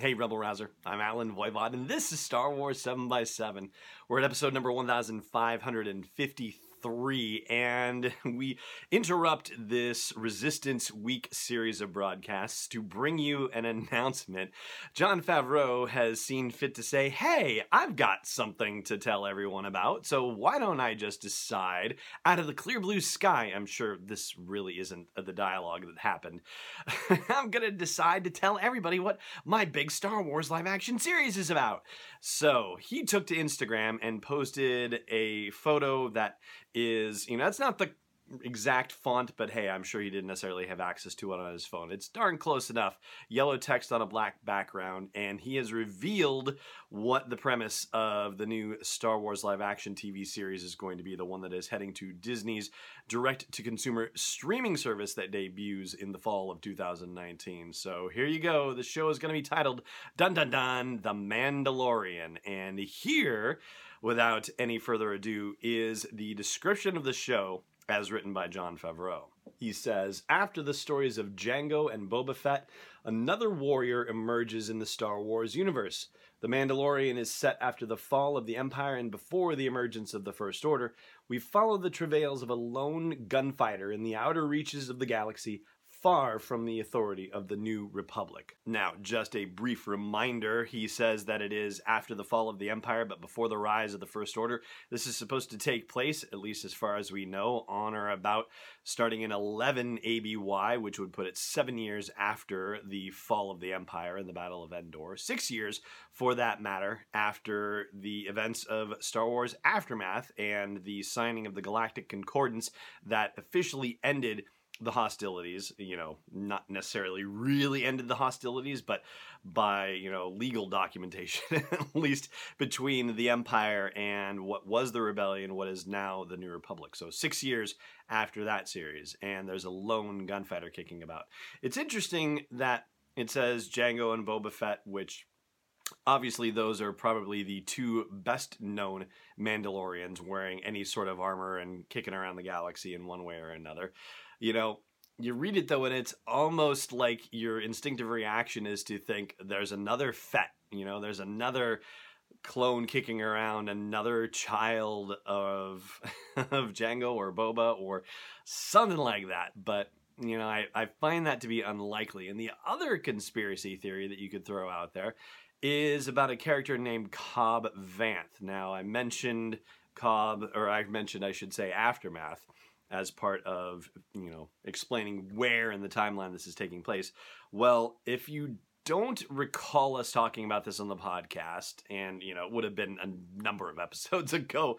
Hey, Rebel Rouser. I'm Allen Voivod, and this is Star Wars 7x7. We're at episode number 1553 three, and we interrupt this Resistance Week series of broadcasts to bring you an announcement. Jon Favreau has seen fit to say, Hey, I've got something to tell everyone about, so why don't I just decide out of the clear blue sky? I'm sure this really isn't the dialogue that happened. I'm gonna decide to tell everybody what my big Star Wars live action series is about. So he took to Instagram and posted a photo that is, you know, it's not the exact font, but hey, I'm sure he didn't necessarily have access to it on his phone. It's darn close enough. Yellow text on a black background, and he has revealed what the premise of the new Star Wars live action TV series is going to be the one that is heading to Disney's direct to consumer streaming service that debuts in the fall of 2019. So here you go. The show is going to be titled Dun Dun Dun The Mandalorian. And here, without any further ado, is the description of the show as written by Jon Favreau. He says, After the stories of Jango and Boba Fett, another warrior emerges in the Star Wars universe. The Mandalorian is set after the fall of the Empire and before the emergence of the First Order. We follow the travails of a lone gunfighter in the outer reaches of the galaxy, far from the authority of the New Republic. Now, just a brief reminder he says that it is after the fall of the Empire, but before the rise of the First Order. This is supposed to take place, at least as far as we know, on or about starting in 11 ABY, which would put it seven years after the fall of the Empire and the Battle of Endor. Six years, for that matter, after the events of Star Wars Aftermath and the signing of the Galactic Concordance that officially ended the hostilities, you know, not necessarily really ended the hostilities, but by, you know, legal documentation, at least between the Empire and what was the rebellion, what is now the New Republic. So six years after that series, and there's a lone gunfighter kicking about. It's interesting that it says Jango and Boba Fett, which obviously those are probably the two best known Mandalorians wearing any sort of armor and kicking around the galaxy in one way or another you know, you read it though, and it's almost like your instinctive reaction is to think there's another Fett, you know, there's another clone kicking around, another child of of Jango or Boba or something like that. But you know, I, I find that to be unlikely. And the other conspiracy theory that you could throw out there is about a character named Cobb Vanth. Now, I mentioned Cobb, or I mentioned, I should say, Aftermath as part of you know explaining where in the timeline this is taking place. Well, if you don't recall us talking about this on the podcast, and you know it would have been a number of episodes ago.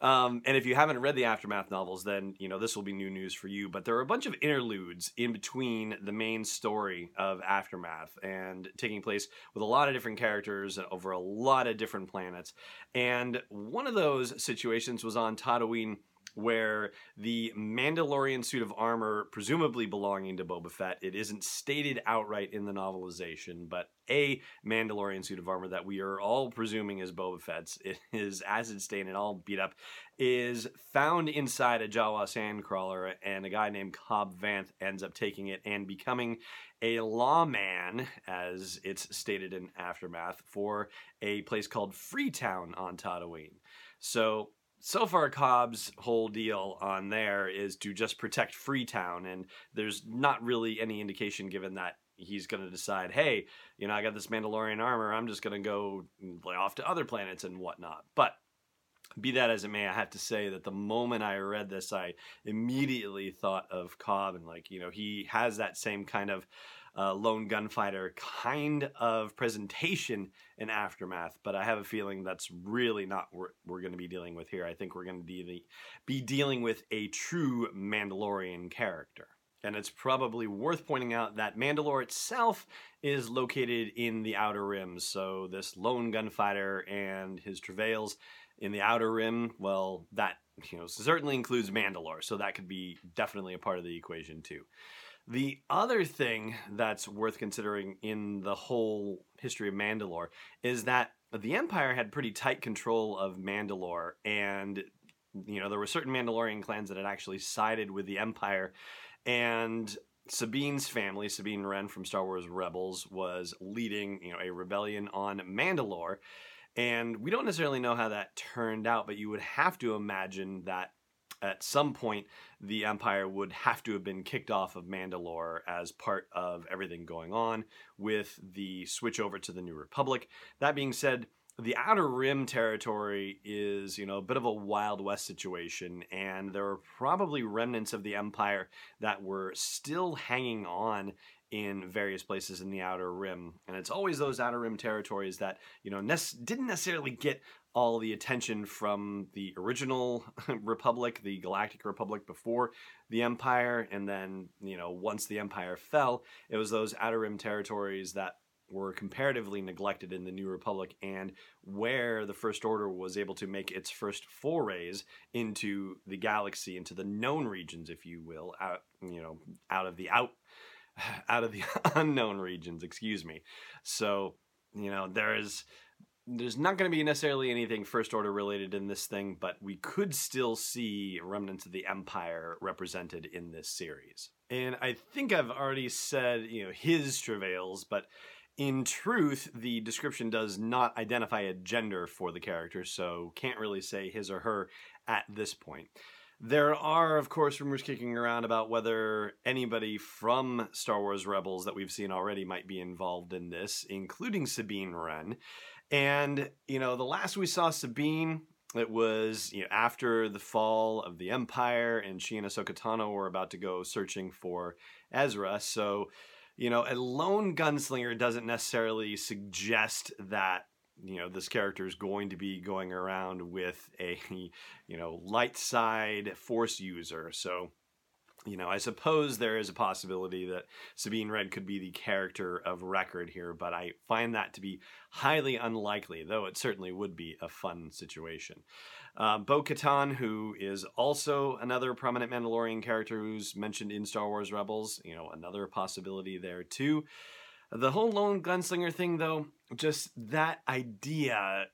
Um, and if you haven't read the aftermath novels, then you know this will be new news for you. But there are a bunch of interludes in between the main story of aftermath and taking place with a lot of different characters over a lot of different planets. And one of those situations was on Tatooine where the Mandalorian suit of armor, presumably belonging to Boba Fett, it isn't stated outright in the novelization, but a Mandalorian suit of armor that we are all presuming is Boba Fett's, it is acid stained and all beat up, is found inside a Jawa sandcrawler, and a guy named Cobb Vanth ends up taking it and becoming a lawman, as it's stated in Aftermath, for a place called Freetown on Tatooine. So so far cobb's whole deal on there is to just protect freetown and there's not really any indication given that he's going to decide hey you know i got this mandalorian armor i'm just going to go mm, off to other planets and whatnot. But be that as it may i have to say that the moment i read this i immediately thought of cobb and like you know he has that same kind of uh, lone gunfighter kind of presentation in Aftermath, but I have a feeling that's really not what we're going to be dealing with here. I think we're going to be, be dealing with a true Mandalorian character. And it's probably worth pointing out that Mandalore itself is located in the Outer Rim. So, this lone gunfighter and his travails in the Outer Rim, well, that you know certainly includes Mandalore. So, that could be definitely a part of the equation, too. The other thing that's worth considering in the whole history of Mandalore is that the Empire had pretty tight control of Mandalore, and you know there were certain Mandalorian clans that had actually sided with the Empire, and Sabine's family, Sabine Wren from Star Wars Rebels, was leading you know a rebellion on Mandalore, and we don't necessarily know how that turned out, but you would have to imagine that at some point the Empire would have to have been kicked off of Mandalore as part of everything going on with the switch over to the New Republic. That being said, the Outer Rim territory is, you know, a bit of a Wild West situation, and there are probably remnants of the Empire that were still hanging on in various places in the Outer Rim. And it's always those Outer Rim territories that, you know, ne- didn't necessarily get all the attention from the original republic, the Galactic Republic before the Empire, and then, you know, once the Empire fell, it was those Outer Rim territories that were comparatively neglected in the New Republic and where the First Order was able to make its first forays into the galaxy, into the known regions, if you will, out you know, out of the out out of the unknown regions, excuse me. So, you know, there is there's not going to be necessarily anything first order related in this thing, but we could still see remnants of the empire represented in this series. And I think I've already said, you know, his travails, but in truth, the description does not identify a gender for the character, so can't really say his or her at this point. There are, of course, rumors kicking around about whether anybody from Star Wars Rebels that we've seen already might be involved in this, including Sabine Wren. And, you know, the last we saw Sabine, it was you know, after the fall of the Empire, and she and Ahsoka Tano were about to go searching for Ezra. So, you know, a lone gunslinger doesn't necessarily suggest that you know this character is going to be going around with a you know light side force user so you know i suppose there is a possibility that sabine Wren could be the character of record here but i find that to be highly unlikely though it certainly would be a fun situation. Uh, bo katan who is also another prominent mandalorian character who's mentioned in star wars rebels you know another possibility there too. The whole lone gunslinger thing, though, just that idea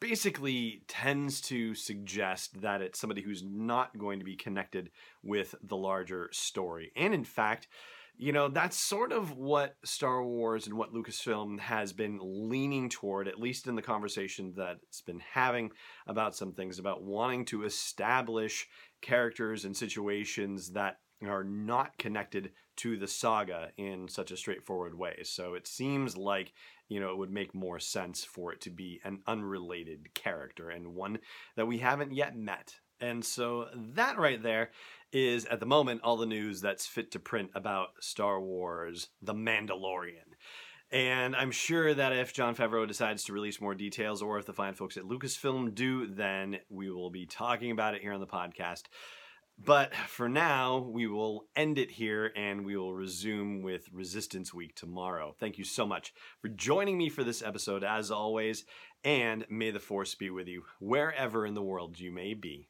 basically tends to suggest that it's somebody who's not going to be connected with the larger story. And in fact, you know, that's sort of what Star Wars and what Lucasfilm has been leaning toward, at least in the conversation that it's been having about some things, about wanting to establish characters and situations that are not connected to the saga in such a straightforward way. So it seems like, you know, it would make more sense for it to be an unrelated character and one that we haven't yet met. And so that right there is at the moment all the news that's fit to print about Star Wars The Mandalorian. And I'm sure that if Jon Favreau decides to release more details or if the fine folks at Lucasfilm do, then we will be talking about it here on the podcast. But for now, we will end it here and we will resume with Resistance Week tomorrow. Thank you so much for joining me for this episode, as always, and may the Force be with you wherever in the world you may be